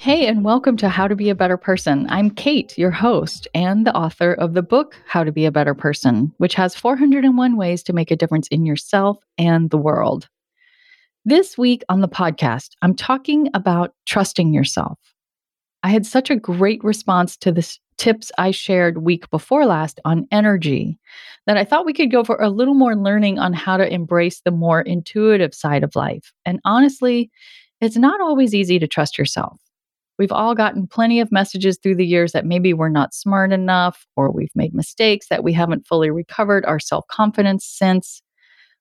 Hey, and welcome to How to Be a Better Person. I'm Kate, your host, and the author of the book How to Be a Better Person, which has 401 ways to make a difference in yourself and the world. This week on the podcast, I'm talking about trusting yourself. I had such a great response to the tips I shared week before last on energy that I thought we could go for a little more learning on how to embrace the more intuitive side of life. And honestly, it's not always easy to trust yourself. We've all gotten plenty of messages through the years that maybe we're not smart enough or we've made mistakes that we haven't fully recovered our self confidence since.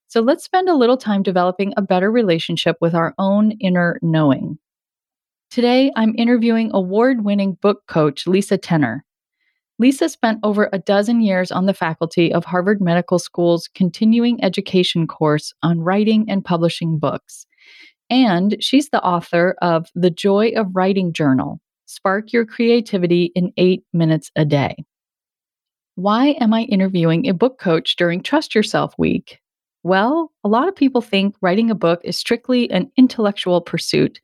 So let's spend a little time developing a better relationship with our own inner knowing. Today, I'm interviewing award winning book coach Lisa Tener. Lisa spent over a dozen years on the faculty of Harvard Medical School's continuing education course on writing and publishing books. And she's the author of The Joy of Writing Journal Spark Your Creativity in Eight Minutes a Day. Why am I interviewing a book coach during Trust Yourself Week? Well, a lot of people think writing a book is strictly an intellectual pursuit,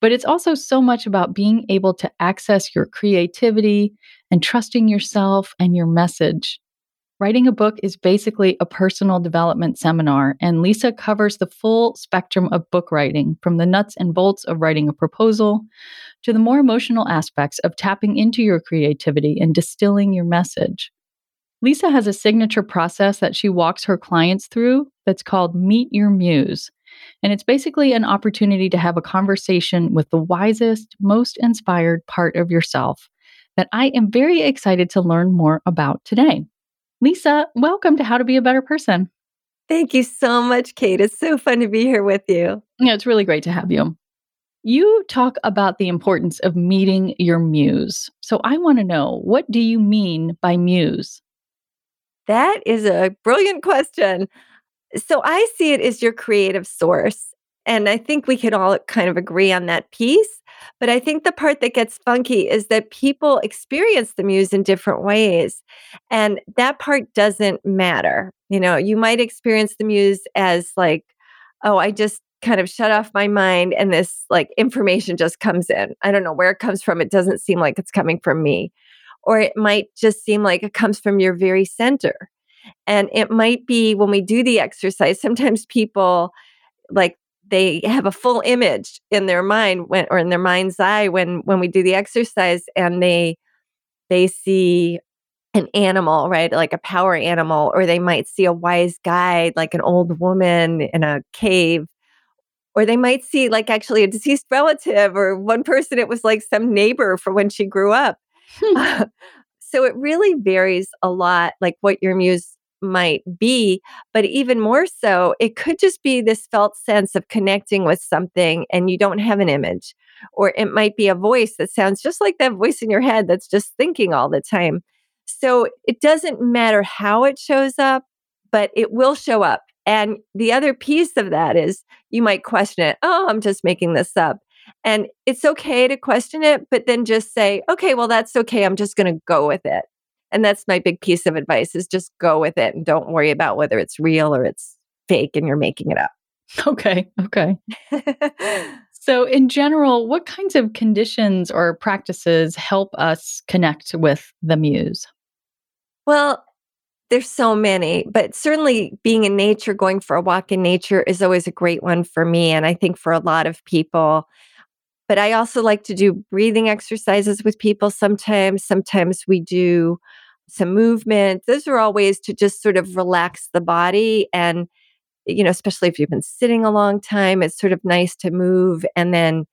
but it's also so much about being able to access your creativity and trusting yourself and your message. Writing a book is basically a personal development seminar, and Lisa covers the full spectrum of book writing, from the nuts and bolts of writing a proposal to the more emotional aspects of tapping into your creativity and distilling your message. Lisa has a signature process that she walks her clients through that's called Meet Your Muse. And it's basically an opportunity to have a conversation with the wisest, most inspired part of yourself that I am very excited to learn more about today. Lisa, welcome to How to Be a Better Person. Thank you so much, Kate. It's so fun to be here with you. Yeah, it's really great to have you. You talk about the importance of meeting your muse. So I want to know what do you mean by muse? That is a brilliant question. So I see it as your creative source. And I think we could all kind of agree on that piece. But I think the part that gets funky is that people experience the muse in different ways. And that part doesn't matter. You know, you might experience the muse as like, oh, I just kind of shut off my mind and this like information just comes in. I don't know where it comes from. It doesn't seem like it's coming from me. Or it might just seem like it comes from your very center. And it might be when we do the exercise, sometimes people like they have a full image in their mind when or in their mind's eye when when we do the exercise and they they see an animal right like a power animal or they might see a wise guide like an old woman in a cave or they might see like actually a deceased relative or one person it was like some neighbor from when she grew up hmm. so it really varies a lot like what your muse might be. But even more so, it could just be this felt sense of connecting with something and you don't have an image. Or it might be a voice that sounds just like that voice in your head that's just thinking all the time. So it doesn't matter how it shows up, but it will show up. And the other piece of that is you might question it. Oh, I'm just making this up. And it's okay to question it, but then just say, okay, well, that's okay. I'm just going to go with it. And that's my big piece of advice is just go with it and don't worry about whether it's real or it's fake and you're making it up. Okay. Okay. so, in general, what kinds of conditions or practices help us connect with the muse? Well, there's so many, but certainly being in nature, going for a walk in nature is always a great one for me. And I think for a lot of people, but I also like to do breathing exercises with people sometimes. Sometimes we do some movement. Those are all ways to just sort of relax the body. And, you know, especially if you've been sitting a long time, it's sort of nice to move and then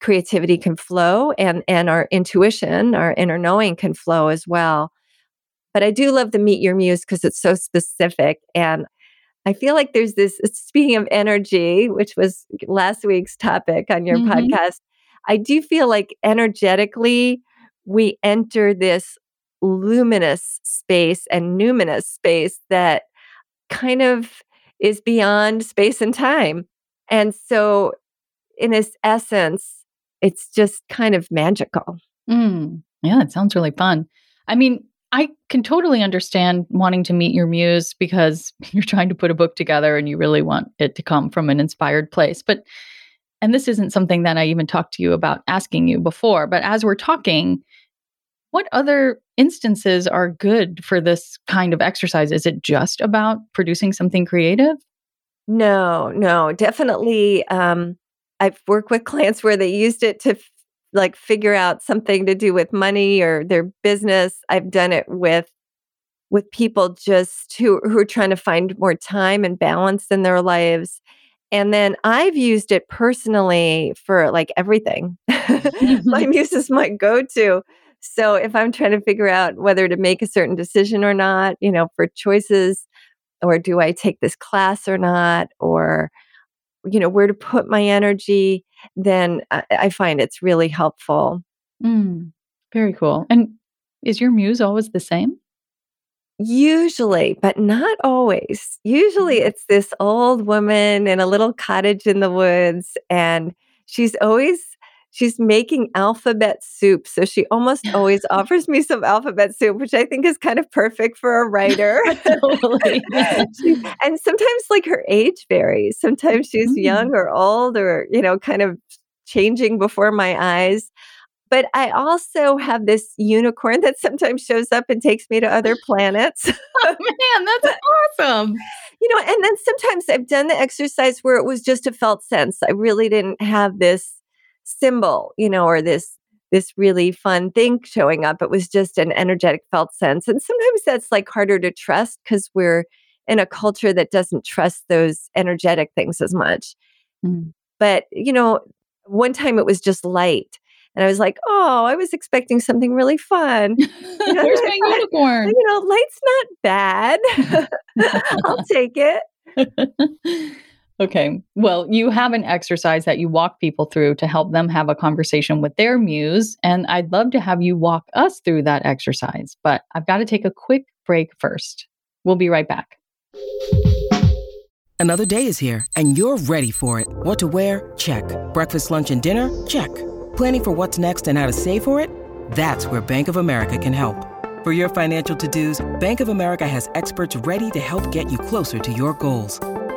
creativity can flow and and our intuition, our inner knowing can flow as well. But I do love the meet your muse because it's so specific and I feel like there's this speaking of energy, which was last week's topic on your mm-hmm. podcast. I do feel like energetically we enter this luminous space and numinous space that kind of is beyond space and time. And so in its essence, it's just kind of magical. Mm, yeah, it sounds really fun. I mean, I can totally understand wanting to meet your muse because you're trying to put a book together and you really want it to come from an inspired place. But, and this isn't something that I even talked to you about asking you before, but as we're talking, what other instances are good for this kind of exercise? Is it just about producing something creative? No, no, definitely. Um, I've worked with clients where they used it to like figure out something to do with money or their business. I've done it with with people just who who are trying to find more time and balance in their lives. And then I've used it personally for like everything. my muse is my go-to. So if I'm trying to figure out whether to make a certain decision or not, you know, for choices, or do I take this class or not, or you know where to put my energy then i, I find it's really helpful mm, very cool and is your muse always the same Usually, but not always. Usually, mm. it's this old woman in a little cottage in the woods, and she's always she's making alphabet soup. So she almost always offers me some alphabet soup, which I think is kind of perfect for a writer. totally. and sometimes like her age varies. Sometimes she's mm-hmm. young or old or, you know, kind of changing before my eyes. But I also have this unicorn that sometimes shows up and takes me to other planets. oh, man, that's awesome. You know, and then sometimes I've done the exercise where it was just a felt sense. I really didn't have this symbol, you know, or this this really fun thing showing up. It was just an energetic felt sense. And sometimes that's like harder to trust because we're in a culture that doesn't trust those energetic things as much. Mm. But, you know, one time it was just light. And I was like, oh, I was expecting something really fun. You know, Where's my unicorn? You know, light's not bad. I'll take it. Okay. Well, you have an exercise that you walk people through to help them have a conversation with their muse. And I'd love to have you walk us through that exercise. But I've got to take a quick break first. We'll be right back. Another day is here, and you're ready for it. What to wear? Check. Breakfast, lunch, and dinner? Check. Planning for what's next and how to save for it? That's where Bank of America can help. For your financial to dos, Bank of America has experts ready to help get you closer to your goals.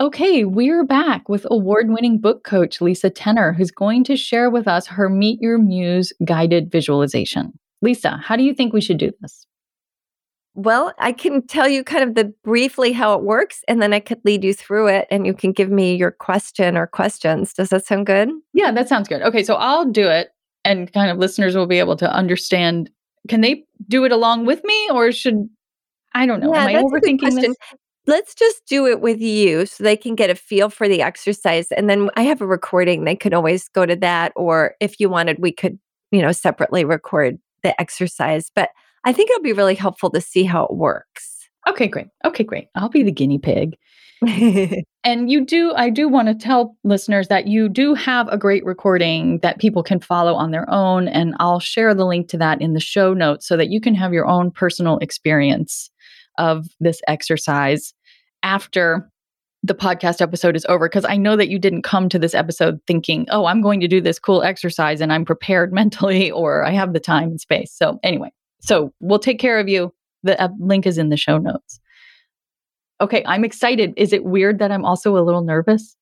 Okay, we're back with award winning book coach Lisa Tener, who's going to share with us her Meet Your Muse guided visualization. Lisa, how do you think we should do this? Well, I can tell you kind of the briefly how it works, and then I could lead you through it and you can give me your question or questions. Does that sound good? Yeah, that sounds good. Okay, so I'll do it and kind of listeners will be able to understand. Can they do it along with me or should I don't know. Yeah, Am I overthinking this? Let's just do it with you so they can get a feel for the exercise. And then I have a recording. They could always go to that. Or if you wanted, we could, you know, separately record the exercise. But I think it'll be really helpful to see how it works. Okay, great. Okay, great. I'll be the guinea pig. and you do, I do want to tell listeners that you do have a great recording that people can follow on their own. And I'll share the link to that in the show notes so that you can have your own personal experience of this exercise after the podcast episode is over. Because I know that you didn't come to this episode thinking, oh, I'm going to do this cool exercise and I'm prepared mentally or I have the time and space. So, anyway, so we'll take care of you. The uh, link is in the show notes. Okay, I'm excited. Is it weird that I'm also a little nervous?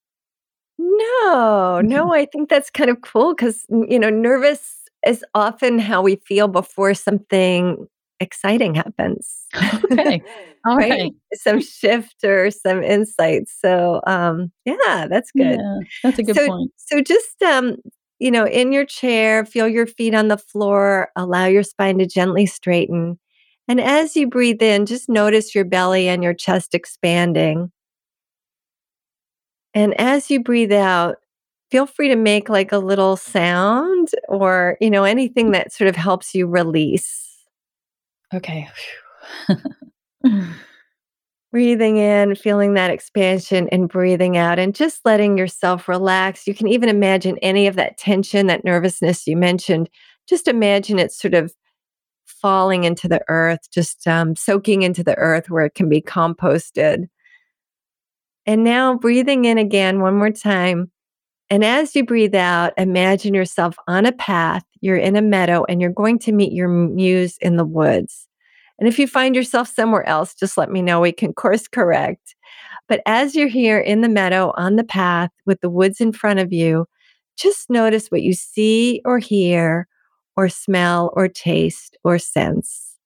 No, no, I think that's kind of cool because, you know, nervous is often how we feel before something exciting happens. Okay. All right? right. Some shift or some insight. So, um, yeah, that's good. Yeah, that's a good so, point. So, just, um, you know, in your chair, feel your feet on the floor, allow your spine to gently straighten. And as you breathe in, just notice your belly and your chest expanding. And as you breathe out, feel free to make like a little sound or, you know, anything that sort of helps you release. Okay. breathing in, feeling that expansion, and breathing out, and just letting yourself relax. You can even imagine any of that tension, that nervousness you mentioned. Just imagine it sort of falling into the earth, just um, soaking into the earth where it can be composted. And now breathing in again one more time. And as you breathe out, imagine yourself on a path. You're in a meadow and you're going to meet your muse in the woods. And if you find yourself somewhere else, just let me know. We can course correct. But as you're here in the meadow on the path with the woods in front of you, just notice what you see or hear or smell or taste or sense.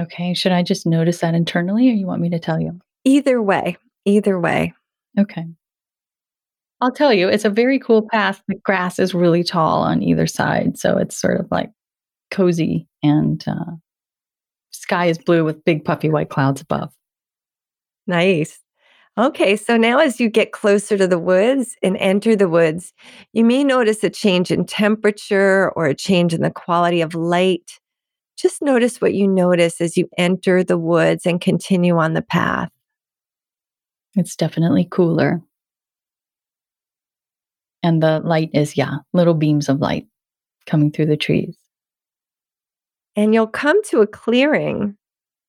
Okay. Should I just notice that internally or you want me to tell you? Either way. Either way. Okay. I'll tell you, it's a very cool path. The grass is really tall on either side. So it's sort of like cozy and uh, sky is blue with big puffy white clouds above. Nice. Okay, so now as you get closer to the woods and enter the woods, you may notice a change in temperature or a change in the quality of light. Just notice what you notice as you enter the woods and continue on the path. It's definitely cooler. And the light is, yeah, little beams of light coming through the trees. And you'll come to a clearing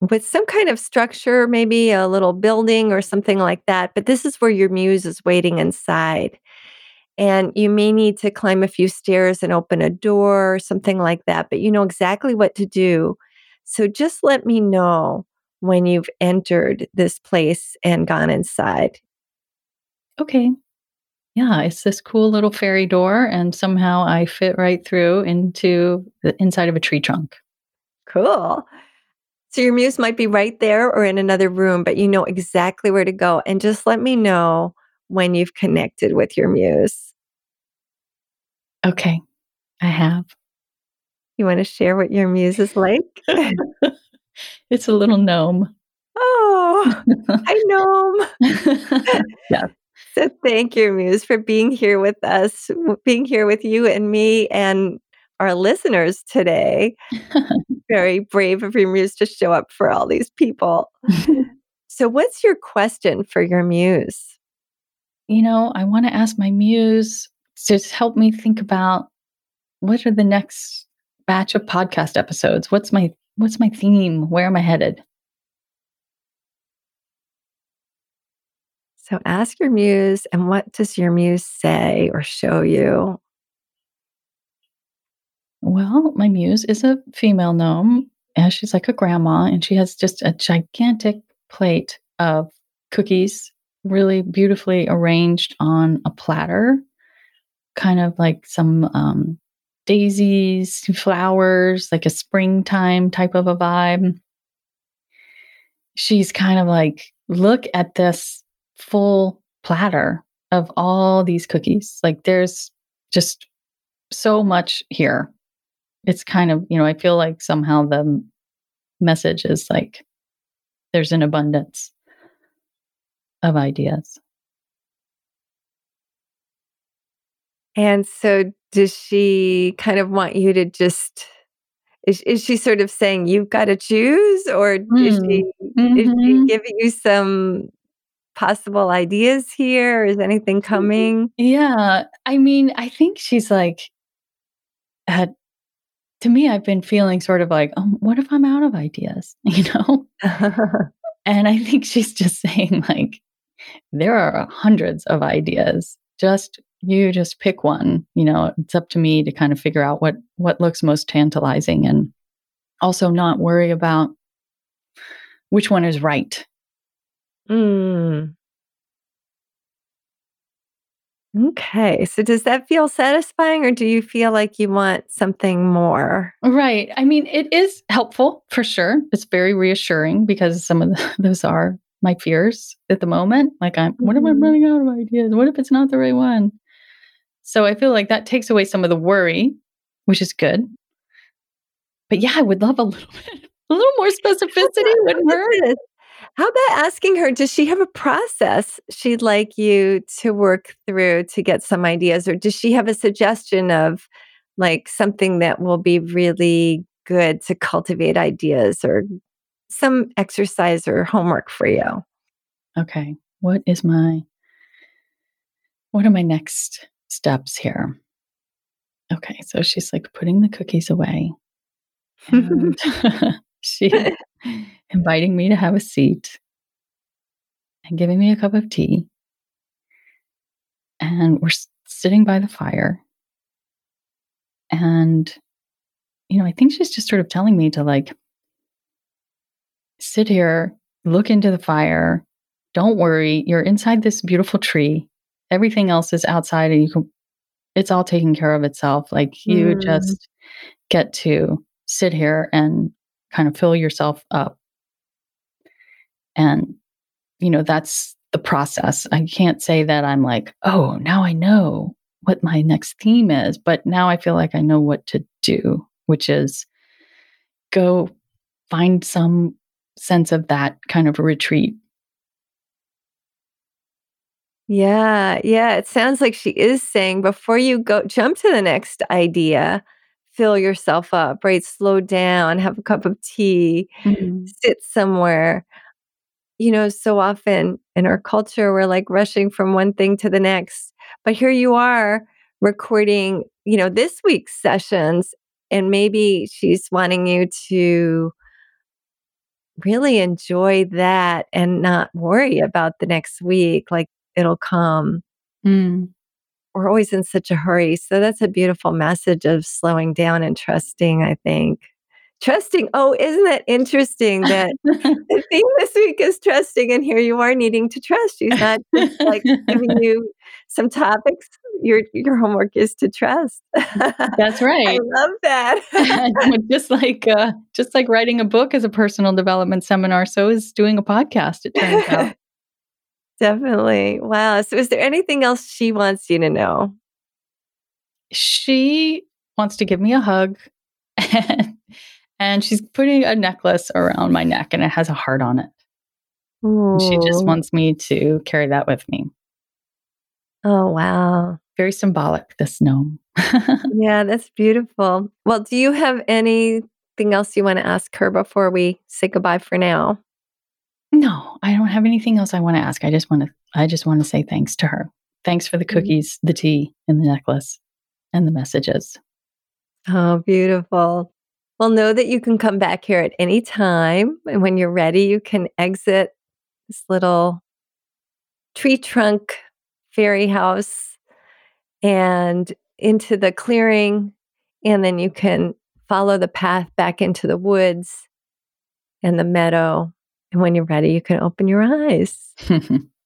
with some kind of structure, maybe a little building or something like that. But this is where your muse is waiting inside. And you may need to climb a few stairs and open a door or something like that, but you know exactly what to do. So just let me know when you've entered this place and gone inside. Okay. Yeah, it's this cool little fairy door, and somehow I fit right through into the inside of a tree trunk. Cool. So your muse might be right there or in another room, but you know exactly where to go. And just let me know when you've connected with your muse. Okay, I have. You want to share what your muse is like? it's a little gnome. Oh, I gnome. yeah. So thank you, Muse, for being here with us, being here with you and me and our listeners today. Very brave of your muse to show up for all these people. so, what's your question for your muse? You know, I want to ask my muse to help me think about what are the next batch of podcast episodes? What's my what's my theme? Where am I headed? So ask your muse, and what does your muse say or show you? Well, my muse is a female gnome, and she's like a grandma, and she has just a gigantic plate of cookies, really beautifully arranged on a platter, kind of like some um, daisies, flowers, like a springtime type of a vibe. She's kind of like, look at this full platter of all these cookies. Like, there's just so much here it's kind of, you know, I feel like somehow the message is like there's an abundance of ideas. And so, does she kind of want you to just is, is she sort of saying you've got to choose or mm. is, she, mm-hmm. is she mm-hmm. giving you some possible ideas here? Is anything coming? Yeah i mean i think she's like to me i've been feeling sort of like um, what if i'm out of ideas? You know? And i think she's just saying like there are hundreds of ideas. Just you just pick one you know? It's up to me to kind of figure out what what looks most tantalizing and also not worry about which one is right mm. okay so does that feel satisfying or do you feel like you want something more right i mean it is helpful for sure it's very reassuring because some of the, those are my fears at the moment like i'm what if i'm mm-hmm. running out of ideas what if it's not the right one so I feel like that takes away some of the worry, which is good. But yeah, I would love a little bit, a little more specificity wouldn't hurt. How about asking her, does she have a process she'd like you to work through to get some ideas? Or does she have a suggestion of like something that will be really good to cultivate ideas or some exercise or homework for you? Okay. What is my, what are my next steps here. Okay, so she's like putting the cookies away. And she's inviting me to have a seat and giving me a cup of tea. And we're sitting by the fire. And, you know, I think she's just sort of telling me to like sit here, look into the fire. Don't worry, you're inside this beautiful tree everything else is outside and you can it's all taking care of itself like you mm. just get to sit here and kind of fill yourself up and you know that's the process i can't say that i'm like oh now i know what my next theme is but now i feel like i know what to do which is go find some sense of that kind of retreat yeah, yeah. It sounds like she is saying before you go jump to the next idea, fill yourself up, right? Slow down, have a cup of tea, mm-hmm. sit somewhere. You know, so often in our culture, we're like rushing from one thing to the next. But here you are recording, you know, this week's sessions, and maybe she's wanting you to really enjoy that and not worry about the next week. Like, it'll come. Mm. We're always in such a hurry. So that's a beautiful message of slowing down and trusting, I think. Trusting. Oh, isn't that interesting that the theme this week is trusting, and here you are needing to trust. She's not just like giving you some topics. Your your homework is to trust. That's right. I love that. just like uh, just like writing a book is a personal development seminar, so is doing a podcast. It turns out. Definitely. Wow. So, is there anything else she wants you to know? She wants to give me a hug and, and she's putting a necklace around my neck and it has a heart on it. She just wants me to carry that with me. Oh, wow. Very symbolic, this gnome. yeah, that's beautiful. Well, do you have anything else you want to ask her before we say goodbye for now? No, I don't have anything else I want to ask. I just want to I just want to say thanks to her. Thanks for the mm-hmm. cookies, the tea, and the necklace and the messages. Oh, beautiful. Well, know that you can come back here at any time. And when you're ready, you can exit this little tree trunk fairy house and into the clearing. And then you can follow the path back into the woods and the meadow and when you're ready, you can open your eyes.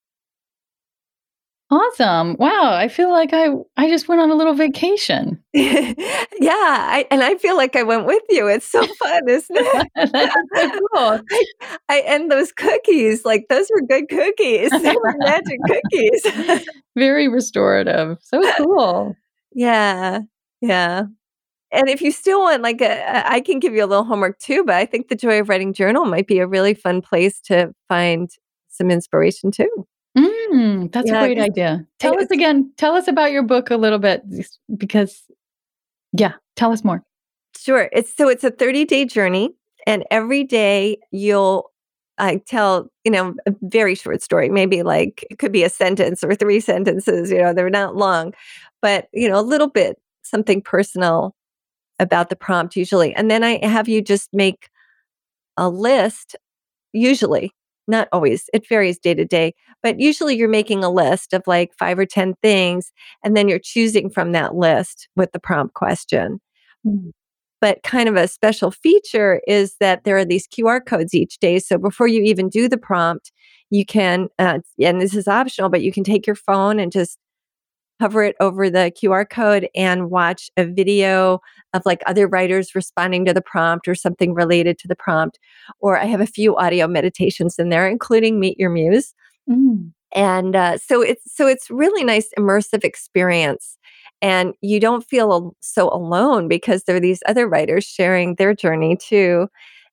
Awesome. Wow. I feel like I I just went on a little vacation. yeah. I, and I feel like I went with you. It's so fun, isn't it? That's so cool. I, I, and those cookies, like those were good cookies. They were magic cookies. Very restorative. So cool. Yeah. Yeah. And if you still want, like, a, I can give you a little homework too, but I think the Joy of Writing Journal might be a really fun place to find some inspiration too. Mm, that's yeah, a great idea. Tell us again, tell us about your book a little bit because, yeah, tell us more. Sure. It's so it's a 30 day journey, and every day you'll I tell, you know, a very short story, maybe like it could be a sentence or three sentences, you know, they're not long, but, you know, a little bit something personal about the prompt usually. And then I have you just make a list, usually, not always, it varies day to day, but usually you're making a list of like five or 10 things, and then you're choosing from that list with the prompt question. Mm-hmm. But kind of a special feature is that there are these QR codes each day. So before you even do the prompt, you can, uh, and this is optional, but you can take your phone and just hover it over the QR code and watch a video of like other writers responding to the prompt or something related to the prompt. Or I have a few audio meditations in there, including Meet Your Muse. Mm. And uh, so it's so it's really nice immersive experience and you don't feel so alone because there are these other writers sharing their journey too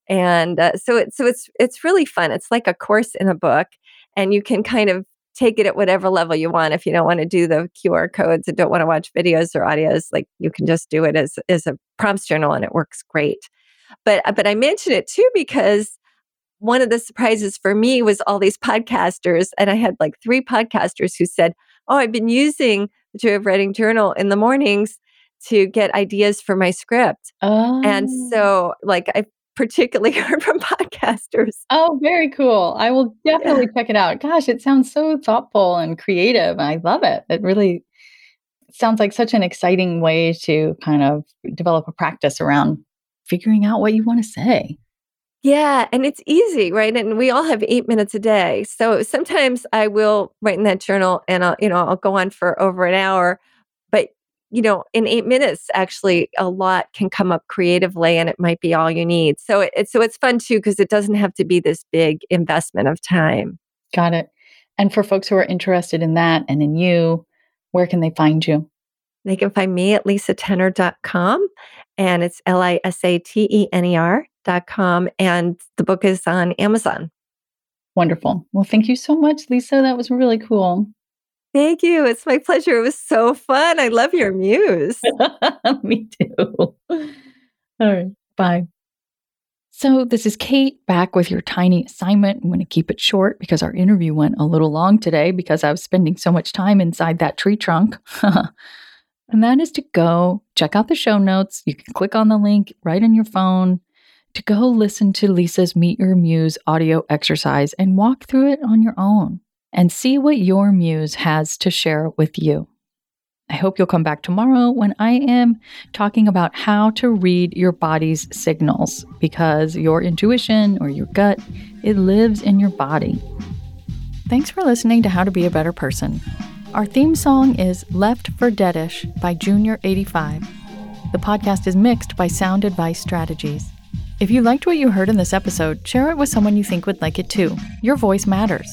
and uh, so it's so it's it's really fun it's like a course in a book and you can kind of take it at whatever level you want if you don't want to do the qr codes and don't want to watch videos or audios like you can just do it as as a prompts journal and it works great but uh, but i mention it too because one of the surprises for me was all these podcasters and i had like three podcasters who said oh i've been using the Joy of Writing Journal in the mornings to get ideas for my script. Oh. And so, like, I particularly heard from podcasters. Oh, very cool. I will definitely yeah. check it out. Gosh, it sounds so thoughtful and creative. I love it. It really sounds like such an exciting way to kind of develop a practice around figuring out what you want to say. Yeah, and it's easy, right? And we all have eight minutes a day. So sometimes I will write in that journal and I'll, you know, I'll go on for over an hour. You know, in eight minutes, actually a lot can come up creatively and it might be all you need. So it, so it's fun too, because it doesn't have to be this big investment of time. Got it. And for folks who are interested in that and in you, where can they find you? They can find me at lisatener.com and it's L I S A T E N E R com, and the book is on Amazon. Wonderful. Well, thank you so much, Lisa. That was really cool. Thank you. It's my pleasure. It was so fun. I love your muse. Me too. All right. Bye. So, this is Kate back with your tiny assignment. I'm going to keep it short because our interview went a little long today because I was spending so much time inside that tree trunk. and that is to go check out the show notes. You can click on the link right on your phone to go listen to Lisa's Meet Your Muse audio exercise and walk through it on your own and see what your muse has to share with you. I hope you'll come back tomorrow when I am talking about how to read your body's signals because your intuition or your gut, it lives in your body. Thanks for listening to How to Be a Better Person. Our theme song is Left for Deadish by Junior85. The podcast is mixed by Sound Advice Strategies. If you liked what you heard in this episode, share it with someone you think would like it too. Your voice matters.